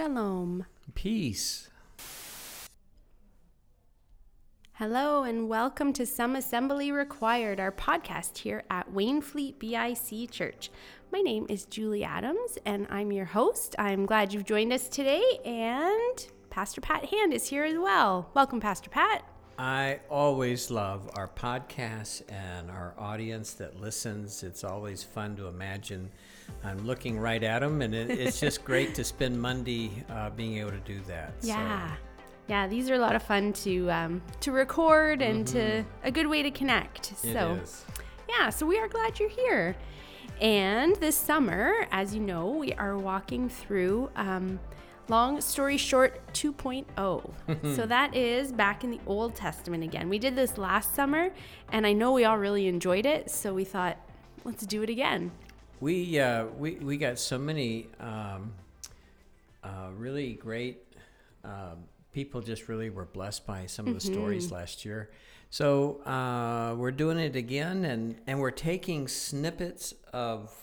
Shalom. Peace. Hello, and welcome to Some Assembly Required, our podcast here at Wainfleet BIC Church. My name is Julie Adams, and I'm your host. I'm glad you've joined us today, and Pastor Pat Hand is here as well. Welcome, Pastor Pat. I always love our podcasts and our audience that listens. It's always fun to imagine. I'm looking right at them, and it, it's just great to spend Monday uh, being able to do that. Yeah. So. Yeah, these are a lot of fun to um, to record and mm-hmm. to a good way to connect. It so, is. yeah, so we are glad you're here. And this summer, as you know, we are walking through um, Long Story Short 2.0. so that is back in the Old Testament again. We did this last summer, and I know we all really enjoyed it, so we thought, let's do it again. We uh, we we got so many um, uh, really great uh, people. Just really were blessed by some of the mm-hmm. stories last year. So uh, we're doing it again, and and we're taking snippets of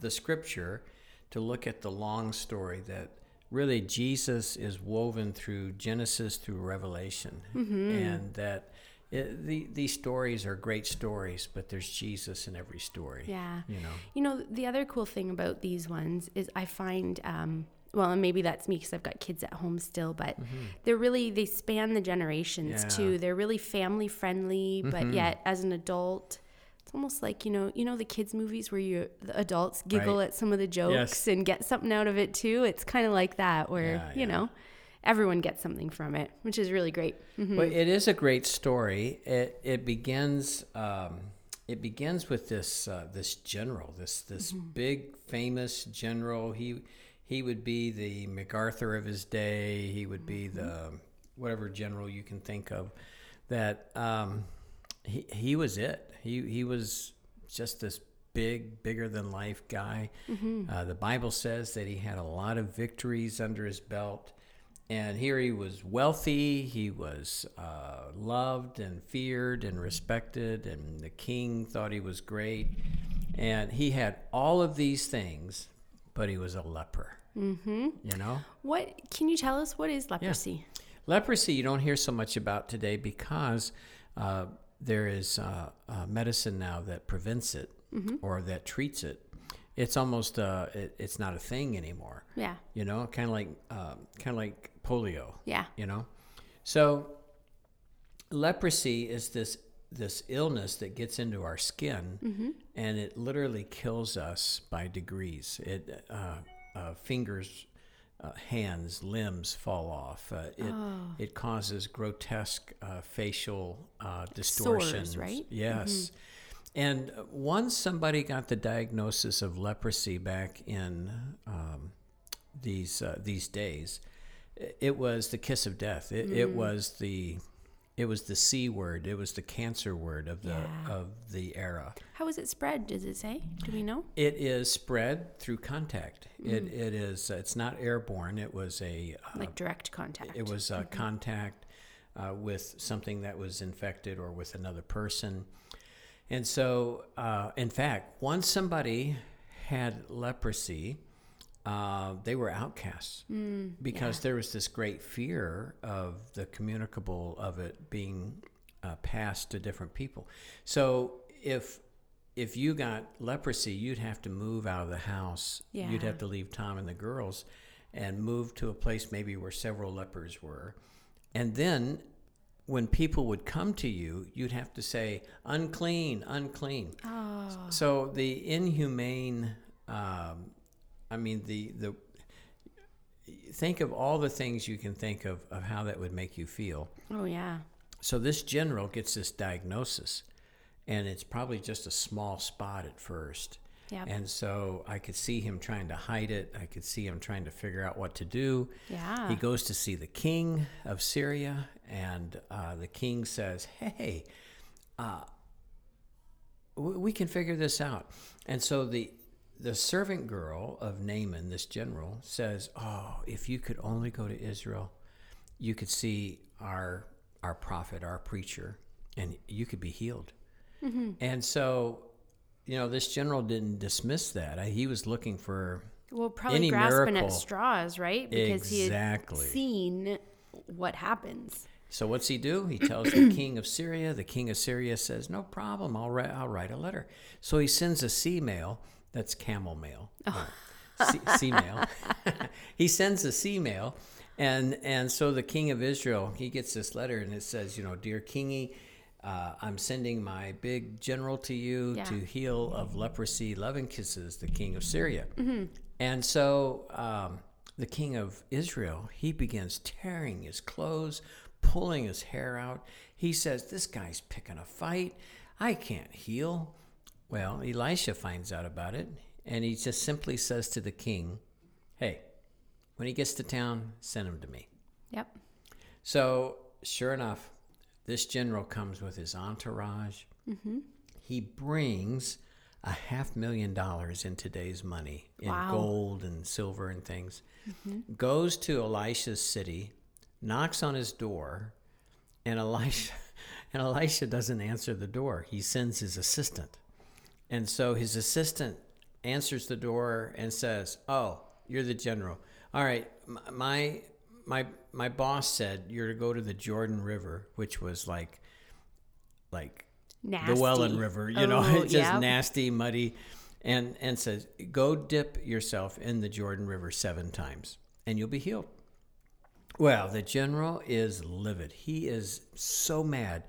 the scripture to look at the long story that really Jesus is woven through Genesis through Revelation, mm-hmm. and that it, the, these stories are great stories, but there's Jesus in every story. Yeah. You know, you know, the other cool thing about these ones is I find, um, well, and maybe that's me because I've got kids at home still, but mm-hmm. they're really, they span the generations yeah. too. They're really family friendly, mm-hmm. but yet as an adult, it's almost like, you know, you know, the kids movies where you, the adults giggle right. at some of the jokes yes. and get something out of it too. It's kind of like that where, yeah, you yeah. know, everyone gets something from it, which is really great. Mm-hmm. Well, it is a great story. It it begins um, it begins with this uh, this general, this this mm-hmm. big famous general. He he would be the MacArthur of his day. He would be mm-hmm. the whatever general you can think of. That um, he he was it. He he was just this big, bigger than life guy. Mm-hmm. Uh, the Bible says that he had a lot of victories under his belt. And here he was wealthy, he was uh, loved and feared and respected, and the king thought he was great. And he had all of these things, but he was a leper. Mm-hmm. You know? What can you tell us? What is leprosy? Yeah. Leprosy, you don't hear so much about today because uh, there is uh, medicine now that prevents it mm-hmm. or that treats it it's almost uh, it, it's not a thing anymore. Yeah. You know, kind of like um, kind of like polio. Yeah. You know, so leprosy is this this illness that gets into our skin, mm-hmm. and it literally kills us by degrees. It uh, uh, fingers. Uh, hands, limbs fall off. Uh, it oh. it causes grotesque uh, facial distortions. Sores, right? Yes, mm-hmm and once somebody got the diagnosis of leprosy back in um, these uh, these days, it was the kiss of death. It, mm. it, was the it was the c word. It was the cancer word of the yeah. of the era. How was it spread? Does it say? Do we know? It is spread through contact. Mm. It it is. Uh, it's not airborne. It was a uh, like direct contact. It was mm-hmm. contact uh, with something that was infected or with another person. And so, uh, in fact, once somebody had leprosy, uh, they were outcasts mm, because yeah. there was this great fear of the communicable of it being uh, passed to different people. So if if you got leprosy, you'd have to move out of the house. Yeah. You'd have to leave Tom and the girls and move to a place maybe where several lepers were. And then when people would come to you, you'd have to say, unclean, unclean. Oh. So the inhumane, um, I mean, the, the, think of all the things you can think of, of how that would make you feel. Oh, yeah. So this general gets this diagnosis, and it's probably just a small spot at first. Yep. And so I could see him trying to hide it. I could see him trying to figure out what to do. Yeah. He goes to see the king of Syria, and uh, the king says, Hey, uh, we can figure this out. And so the the servant girl of Naaman, this general, says, "Oh, if you could only go to Israel, you could see our our prophet, our preacher, and you could be healed." Mm-hmm. And so you know, this general didn't dismiss that. He was looking for well, probably any grasping miracle. at straws, right? Because Exactly. he had seen what happens. So what's he do? He tells the king of Syria. The king of Syria says, "No problem. I'll write. I'll write a letter." So he sends a sea mail. That's camel mail. Oh. Sea, sea mail. he sends a sea mail, and and so the king of Israel he gets this letter and it says, you know, dear kingy. Uh, I'm sending my big general to you Yeah. to heal of leprosy, loving kisses, the king of Syria. Mm-hmm. And so um, the king of Israel, he begins tearing his clothes, pulling his hair out. He says, This guy's picking a fight. I can't heal. Well, Elisha finds out about it, and he just simply says to the king, Hey, when he gets to town, send him to me. Yep. So, sure enough, this general comes with his entourage. Mm-hmm. He brings a half million dollars in today's money, in Wow. gold and silver and things. Mm-hmm. Goes to Elisha's city, knocks on his door, and Elisha and Elisha doesn't answer the door. He sends his assistant. And so his assistant answers the door and says, "Oh, you're the general. All right, my my my boss said you're to go to the Jordan River, which was like like Nasty. the Welland River, you know, Oh, it's just yeah. nasty, muddy, and and says, "Go dip yourself in the Jordan River seven times, and you'll be healed." Well, the general is livid. He is so mad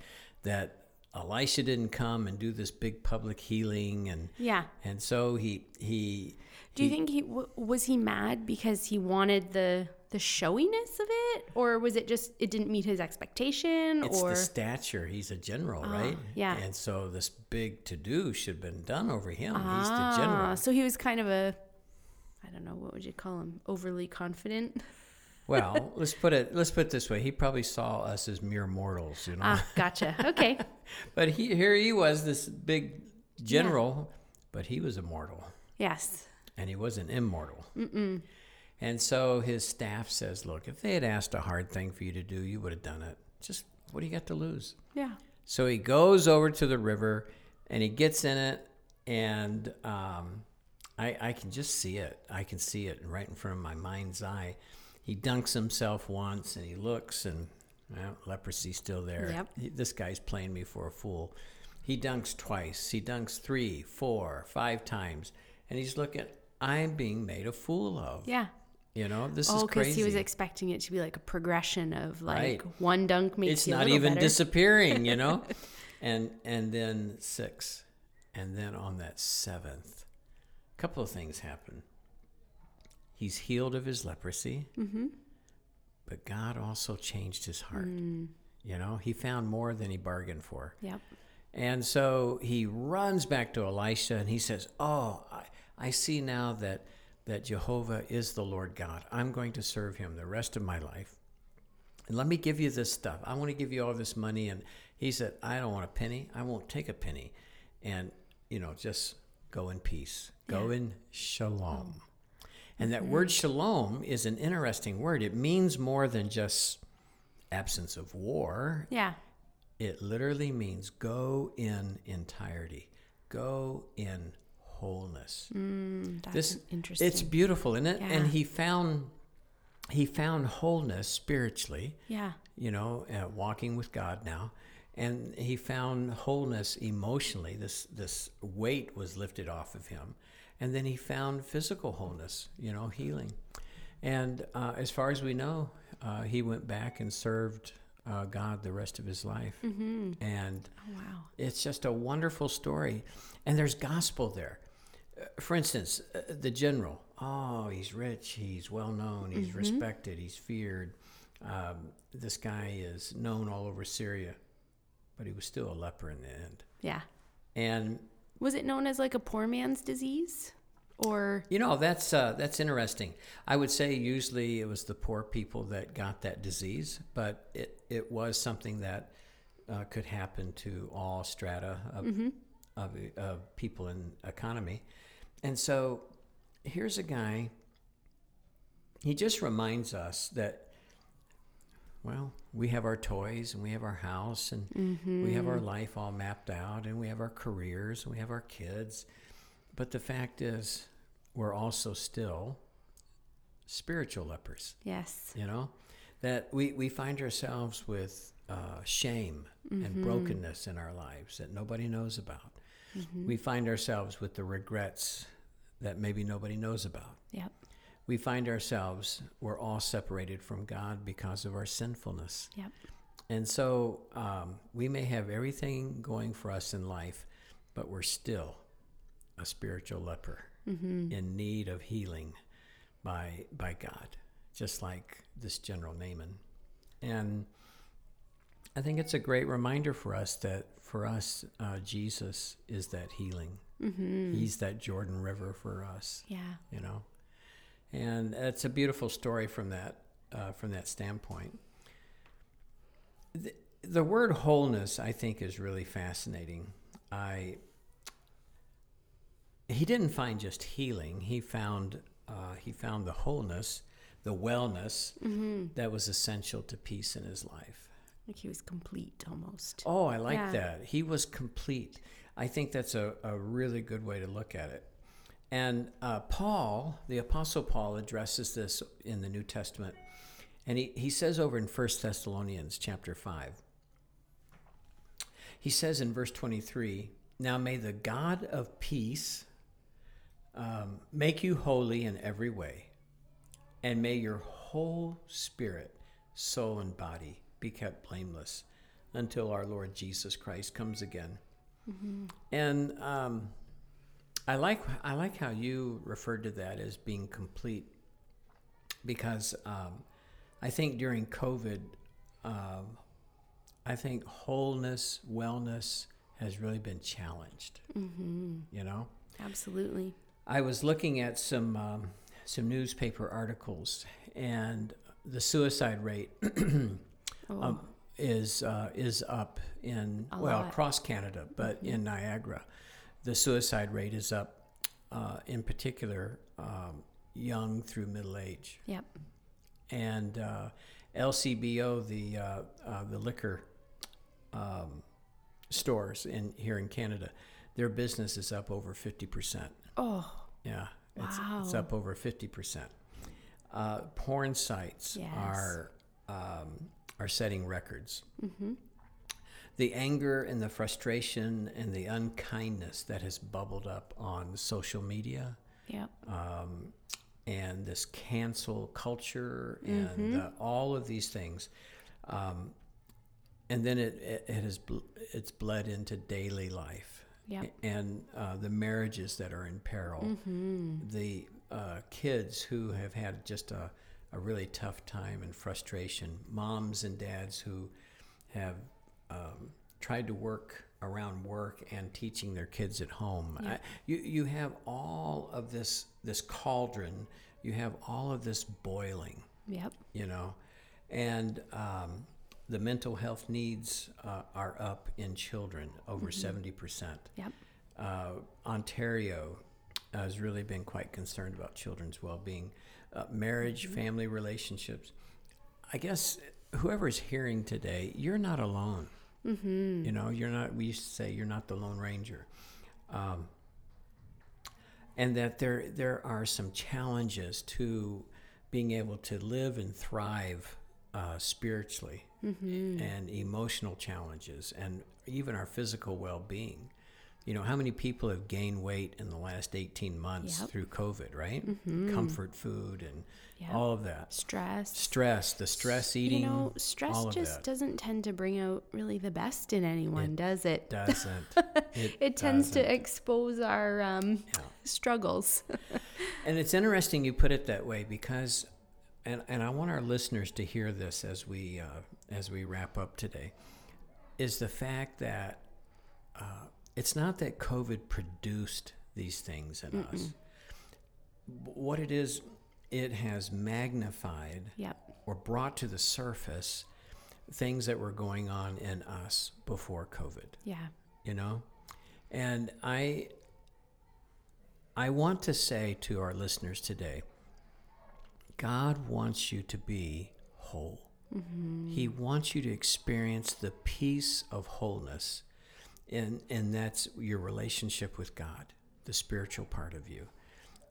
that Elisha didn't come and do this big public healing, and Yeah. and so he he. Do you think he was he mad because he wanted the the showiness of it, or was it just it didn't meet his expectation, It's or the stature. He's a general, right? yeah. And so this big to do should have been done over him. He's the general. Ah, so he was kind of a I don't know what would you call him overly confident. Well, let's put it let's put it this way. He probably saw us as mere mortals, you know. ah, gotcha. Okay. But he here he was, this big general, but he was immortal, yes. and he wasn't immortal. Mm-mm. And so his staff says, "Look, if they had asked a hard thing for you to do, you would have done it. Just what do you got to lose?" Yeah. So he goes over to the river, and he gets in it, and um, I I can just see it. I can see it right in front of my mind's eye. He dunks himself once, and he looks, and well, leprosy's still there. Yep. He- this guy's playing me for a fool. He dunks twice. He dunks three, four, five times, and he's looking. I'm being made a fool of. Yeah. You know, this Oh, is crazy. because he was expecting it to be like a progression of like Right. one dunk makes it's you not even better. disappearing, you know. and and then six, and then on that seventh, a couple of things happen. He's healed of his leprosy, Mm-hmm. but God also changed his heart. Mm. You know, he found more than he bargained for. Yep. And so he runs back to Elisha and he says, Oh, I, I see now that, that Jehovah is the Lord God. I'm going to serve him the rest of my life. And let me give you this stuff. I want to give you all this money. And he said, I don't want a penny. I won't take a penny. And, you know, just go in peace, go in shalom. Mm-hmm. And that mm-hmm. word shalom is an interesting word. It means more than just absence of war. Yeah. It literally means go in entirety, go in wholeness. Mm, that's this interesting. it's beautiful, isn't it? And he found he found wholeness spiritually, yeah. you know, uh, walking with God now, and he found wholeness emotionally. This this weight was lifted off of him, and then he found physical wholeness, you know, healing. And uh, as far as we know, uh, he went back and served uh, God the rest of his life, Mm-hmm. and Oh, wow. it's just a wonderful story. And there's gospel there. For instance, uh, the general, oh, he's rich, he's well known, he's Mm-hmm. respected, he's feared. Um, this guy is known all over Syria, but he was still a leper in the end. Yeah. And Was it known as like a poor man's disease? Or you know that's uh, that's interesting. I would say usually it was the poor people that got that disease, but it it was something that uh, could happen to all strata of, of, of people in economy. And so here's a guy. He just reminds us that. Well, we have our toys and we have our house and we have our life all mapped out and we have our careers and we have our kids. But the fact is, we're also still spiritual lepers. Yes. You know, that we, we find ourselves with uh, shame mm-hmm. and brokenness in our lives that nobody knows about. Mm-hmm. We find ourselves with the regrets that maybe nobody knows about. Yep. We find ourselves, we're all separated from God because of our sinfulness. Yep. And so um, we may have everything going for us in life, but we're still a spiritual leper mm-hmm. in need of healing by by God, just like this general Naaman. And I think it's a great reminder for us that for us, uh, Jesus is that healing. Mm-hmm. He's that Jordan River for us. Yeah, you know, and it's a beautiful story from that uh, from that standpoint. The, the word wholeness, I think, is really fascinating. I he didn't find just healing; he found uh, he found the wholeness, the wellness mm-hmm. that was essential to peace in his life. Like he was complete almost. Oh, I like yeah. that. He was complete. I think that's a, a really good way to look at it. And uh, Paul, the Apostle Paul, addresses this in the New Testament. And he, he says over in 1 Thessalonians chapter 5, he says in verse 23, Now may the God of peace um, make you holy in every way, and may your whole spirit, soul, and body be kept blameless until our Lord Jesus Christ comes again. Mm-hmm. And um, I like I like how you referred to that as being complete, because um, I think during COVID, um, I think wholeness, wellness has really been challenged. Mm-hmm. You know, absolutely. I was looking at some um, some newspaper articles, and the suicide rate oh. um, is uh, is up in A well lot. across Canada, but mm-hmm. in Niagara, the suicide rate is up. Uh, in particular, um, young through middle age. Yep. And uh, LCBO, the uh, uh, the liquor um, stores in here in Canada, their business is up over fifty percent. Oh. Yeah. It's, wow. it's up over 50%. Uh, porn sites yes. are um, are setting records. Mm-hmm. The anger and the frustration and the unkindness that has bubbled up on social media, yep. um, and this cancel culture and mm-hmm. the, all of these things, um, and then it, it, it has it's bled into daily life yep. and uh, the marriages that are in peril, mm-hmm. the uh, kids who have had just a, a really tough time and frustration, moms and dads who have um, tried to work around work and teaching their kids at home. Yep. I, you you have all of this this cauldron. You have all of this boiling. Yep. You know, and um, the mental health needs uh, are up in children over mm-hmm. 70%. Yep. Uh, Ontario has really been quite concerned about children's well being, uh, marriage, mm-hmm. family relationships. I guess whoever's hearing today, you're not alone. Mm-hmm. You know, you're not, we used to say, you're not the Lone Ranger. Um, and that there, there are some challenges to being able to live and thrive uh, spiritually mm-hmm. and emotional challenges and even our physical well-being you know how many people have gained weight in the last 18 months yep. through covid right mm-hmm. comfort food and yep. all of that stress stress the stress eating you know stress just doesn't tend to bring out really the best in anyone it does it doesn't it, it tends doesn't. to expose our um, yeah. struggles and it's interesting you put it that way because and and I want our listeners to hear this as we uh, as we wrap up today, is the fact that uh, it's not that COVID produced these things in Mm-mm. us. What it is, it has magnified yep. or brought to the surface things that were going on in us before COVID. Yeah. You know, and I I want to say to our listeners today God wants you to be whole. Mm-hmm. He wants you to experience the peace of wholeness, and, and that's your relationship with God, the spiritual part of you,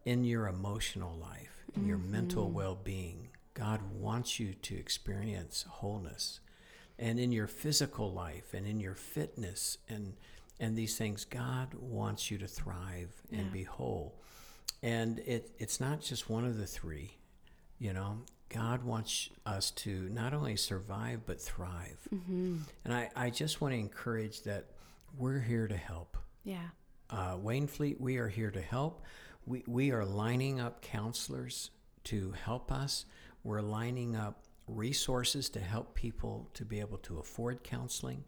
in your emotional life, and your mental well being. God wants you to experience wholeness. And in your physical life and in your fitness and and these things, God wants you to thrive and Yeah. be whole. And it, it's not just one of the three, you know. God wants us to not only survive but thrive. Mm-hmm. And I, I just want to encourage that we're here to help. Yeah. Uh, Wainfleet, we are here to help. We, we are lining up counselors to help us. We're lining up resources to help people to be able to afford counseling.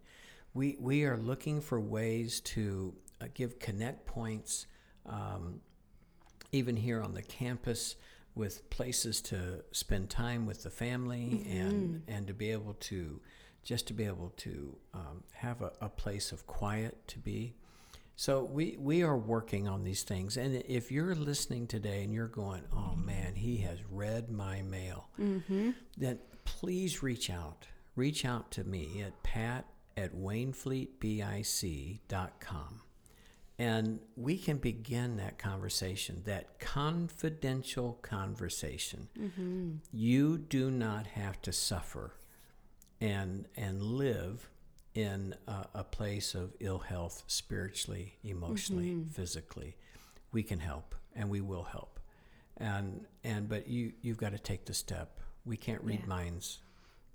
We, we are looking for ways to uh, give connect points, um, even here on the campus, with places to spend time with the family and, and to be able to just to be able to um, have a, a place of quiet to be. So we we are working on these things, and if you're listening today and you're going, "Oh man, he has read my mail," Mm-hmm. then please reach out. Reach out to me at pat at wainfleetbic.com, and we can begin that conversation, that confidential conversation. Mm-hmm. You do not have to suffer and and live in a, a place of ill health spiritually, emotionally, physically. We can help and we will help. And and but you you've got to take the step. We can't read Yeah. minds,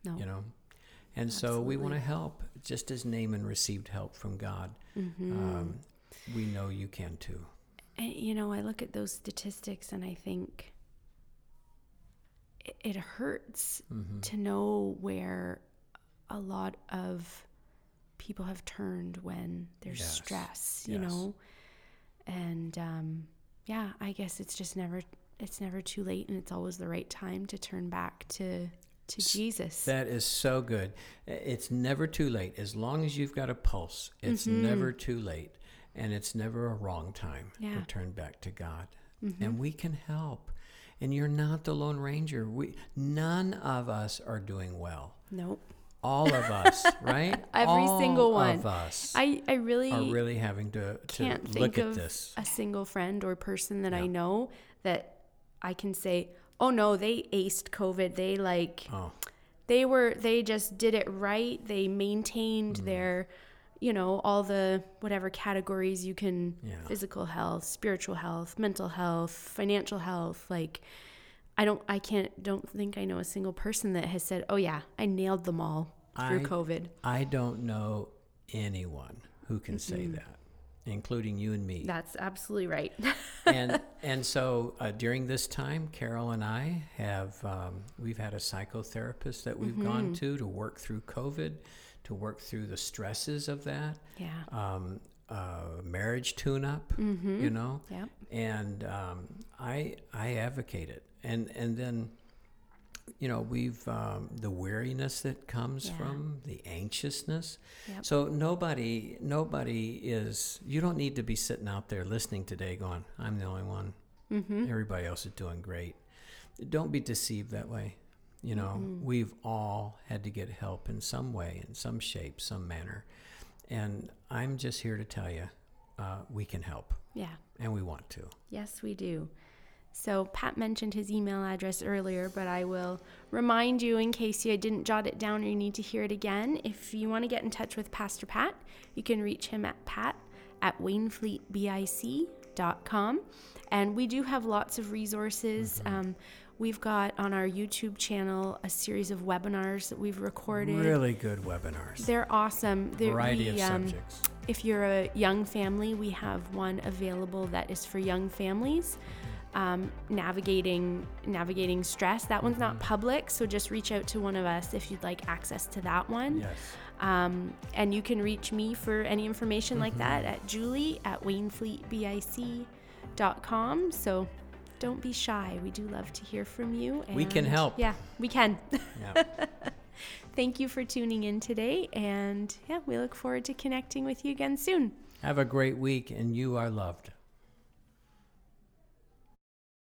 No. you know. And so we want to help, just as Naaman received help from God. Mm-hmm. Um, we know you can too. And, you know, I look at those statistics and I think it, it hurts Mm-hmm. to know where a lot of people have turned when there's Yes. stress, you Yes. know? And um, yeah, I guess it's just never it's never too late and it's always the right time to turn back to to Jesus. That is so good. It's never too late. As long as you've got a pulse, it's never too late. And it's never a wrong time Yeah. to turn back to God. And we can help. And you're not the Lone Ranger. We none of us are doing well. nope. All of us, right? Every All single one. of us I, I really are really having to, to can't look think at of this. a single friend or person that I know that I can say, "Oh no, they aced COVID. They like Oh, they were they just did it right. They maintained Mm. their, you know, all the whatever categories you can Yeah. physical health, spiritual health, mental health, financial health, like I don't I can't don't think I know a single person that has said, "Oh yeah, I nailed them all through I- COVID." I don't know anyone who can say that, including you and me. That's absolutely right. and and so uh, during this time, Carol and I have um, we've had a psychotherapist that we've gone to to work through COVID, to work through the stresses of that, yeah. um, uh, marriage tune-up, you know, Yep. and um, I I advocate it, and and then. You know, we've um, the weariness that comes Yeah. from the anxiousness. Yep. So nobody, nobody is. You don't need to be sitting out there listening today, going, "I'm the only one. Mm-hmm. Everybody else is doing great." Don't be deceived that way. You know, Mm-hmm. we've all had to get help in some way, in some shape, some manner, and I'm just here to tell you, uh, we can help, Yeah. and we want to. Yes, we do. So, Pat mentioned his email address earlier, but I will remind you in case you didn't jot it down or you need to hear it again. If you want to get in touch with Pastor Pat, you can reach him at pat at wainfleetbic.com. And we do have lots of resources. Um, we've got on our YouTube channel a series of webinars that we've recorded. Really good webinars, They're awesome. They're, variety we, of um, subjects. if you're a young family, we have one available that is for young families. Um, navigating navigating stress. That one's Mm-hmm. not public, so just reach out to one of us if you'd like access to that one. Yes. Um, and you can reach me for any information like Mm-hmm. that at Julie at wainfleetbic.com. So don't be shy. We do love to hear from you. We can help. Yeah, we can. Yeah. Thank you for tuning in today. And yeah, we look forward to connecting with you again soon. Have a great week, and you are loved.